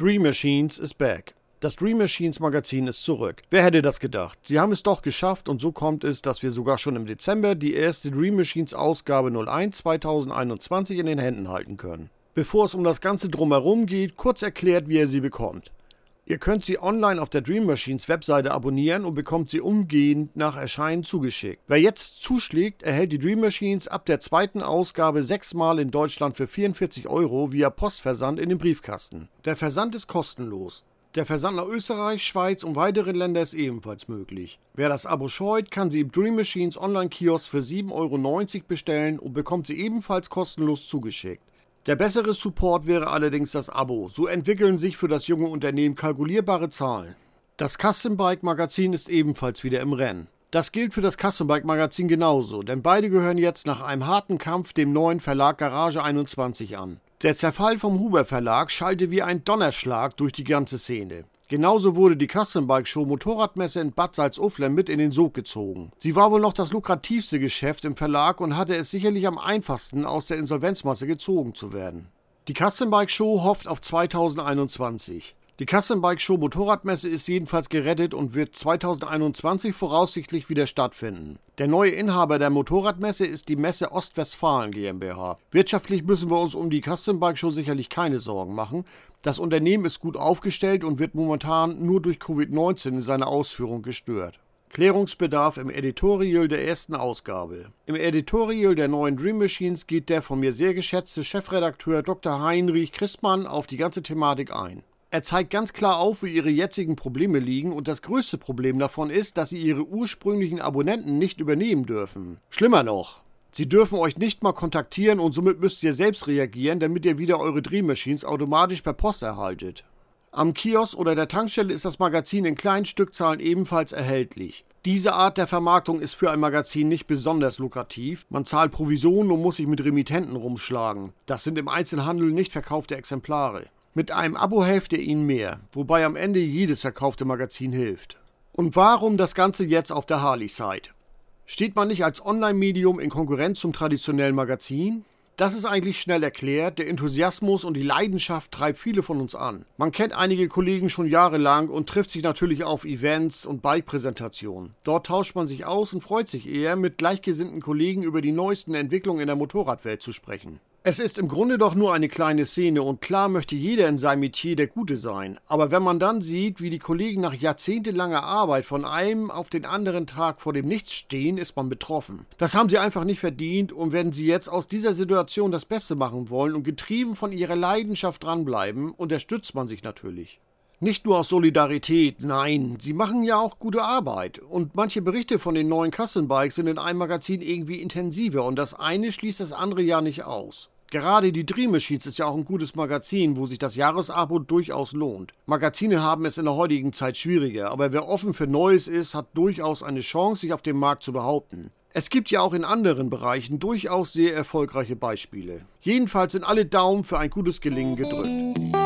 Dream Machines is back. Das Dream Machines Magazin ist zurück. Wer hätte das gedacht? Sie haben es doch geschafft und so kommt es, dass wir sogar schon im Dezember die erste Dream Machines Ausgabe 01 2021 in den Händen halten können. Bevor es um das Ganze drumherum geht, kurz erklärt, wie ihr sie bekommt. Ihr könnt sie online auf der Dream Machines Webseite abonnieren und bekommt sie umgehend nach Erscheinen zugeschickt. Wer jetzt zuschlägt, erhält die Dream Machines ab der zweiten Ausgabe sechsmal in Deutschland für 44 Euro via Postversand in den Briefkasten. Der Versand ist kostenlos. Der Versand nach Österreich, Schweiz und weitere Länder ist ebenfalls möglich. Wer das Abo scheut, kann sie im Dream Machines Online-Kiosk für 7,90 Euro bestellen und bekommt sie ebenfalls kostenlos zugeschickt. Der bessere Support wäre allerdings das Abo. So entwickeln sich für das junge Unternehmen kalkulierbare Zahlen. Das Custom Bike Magazin ist ebenfalls wieder im Rennen. Das gilt für das Custom Bike Magazin genauso, denn beide gehören jetzt nach einem harten Kampf dem neuen Verlag Garage 21 an. Der Zerfall vom Huber Verlag schallte wie ein Donnerschlag durch die ganze Szene. Genauso wurde die Custom Bike Show Motorradmesse in Bad Salzuflen mit in den Sog gezogen. Sie war wohl noch das lukrativste Geschäft im Verlag und hatte es sicherlich am einfachsten, aus der Insolvenzmasse gezogen zu werden. Die Custom Bike Show hofft auf 2021. Die Custom Bike Show Motorradmesse ist jedenfalls gerettet und wird 2021 voraussichtlich wieder stattfinden. Der neue Inhaber der Motorradmesse ist die Messe Ostwestfalen GmbH. Wirtschaftlich müssen wir uns um die Custom Bike Show sicherlich keine Sorgen machen. Das Unternehmen ist gut aufgestellt und wird momentan nur durch Covid-19 in seiner Ausführung gestört. Klärungsbedarf im Editorial der ersten Ausgabe. Im Editorial der neuen Dream Machines geht der von mir sehr geschätzte Chefredakteur Dr. Heinrich Christmann auf die ganze Thematik ein. Er zeigt ganz klar auf, wo ihre jetzigen Probleme liegen und das größte Problem davon ist, dass sie ihre ursprünglichen Abonnenten nicht übernehmen dürfen. Schlimmer noch, sie dürfen euch nicht mal kontaktieren und somit müsst ihr selbst reagieren, damit ihr wieder eure Dream Machines automatisch per Post erhaltet. Am Kiosk oder der Tankstelle ist das Magazin in kleinen Stückzahlen ebenfalls erhältlich. Diese Art der Vermarktung ist für ein Magazin nicht besonders lukrativ. Man zahlt Provisionen und muss sich mit Remittenten rumschlagen. Das sind im Einzelhandel nicht verkaufte Exemplare. Mit einem Abo helft ihr ihnen mehr, wobei am Ende jedes verkaufte Magazin hilft. Und warum das Ganze jetzt auf der Harley-Site? Steht man nicht als Online-Medium in Konkurrenz zum traditionellen Magazin? Das ist eigentlich schnell erklärt. Der Enthusiasmus und die Leidenschaft treibt viele von uns an. Man kennt einige Kollegen schon jahrelang und trifft sich natürlich auf Events und Bike-Präsentationen. Dort tauscht man sich aus und freut sich eher, mit gleichgesinnten Kollegen über die neuesten Entwicklungen in der Motorradwelt zu sprechen. Es ist im Grunde doch nur eine kleine Szene und klar möchte jeder in seinem Metier der Gute sein. Aber wenn man dann sieht, wie die Kollegen nach jahrzehntelanger Arbeit von einem auf den anderen Tag vor dem Nichts stehen, ist man betroffen. Das haben sie einfach nicht verdient und wenn sie jetzt aus dieser Situation das Beste machen wollen und getrieben von ihrer Leidenschaft dranbleiben, unterstützt man sich natürlich. Nicht nur aus Solidarität, nein, sie machen ja auch gute Arbeit. Und manche Berichte von den neuen Custom Bikes sind in einem Magazin irgendwie intensiver und das eine schließt das andere ja nicht aus. Gerade die Dream Machines ist ja auch ein gutes Magazin, wo sich das Jahresabo durchaus lohnt. Magazine haben es in der heutigen Zeit schwieriger, aber wer offen für Neues ist, hat durchaus eine Chance, sich auf dem Markt zu behaupten. Es gibt ja auch in anderen Bereichen durchaus sehr erfolgreiche Beispiele. Jedenfalls sind alle Daumen für ein gutes Gelingen gedrückt.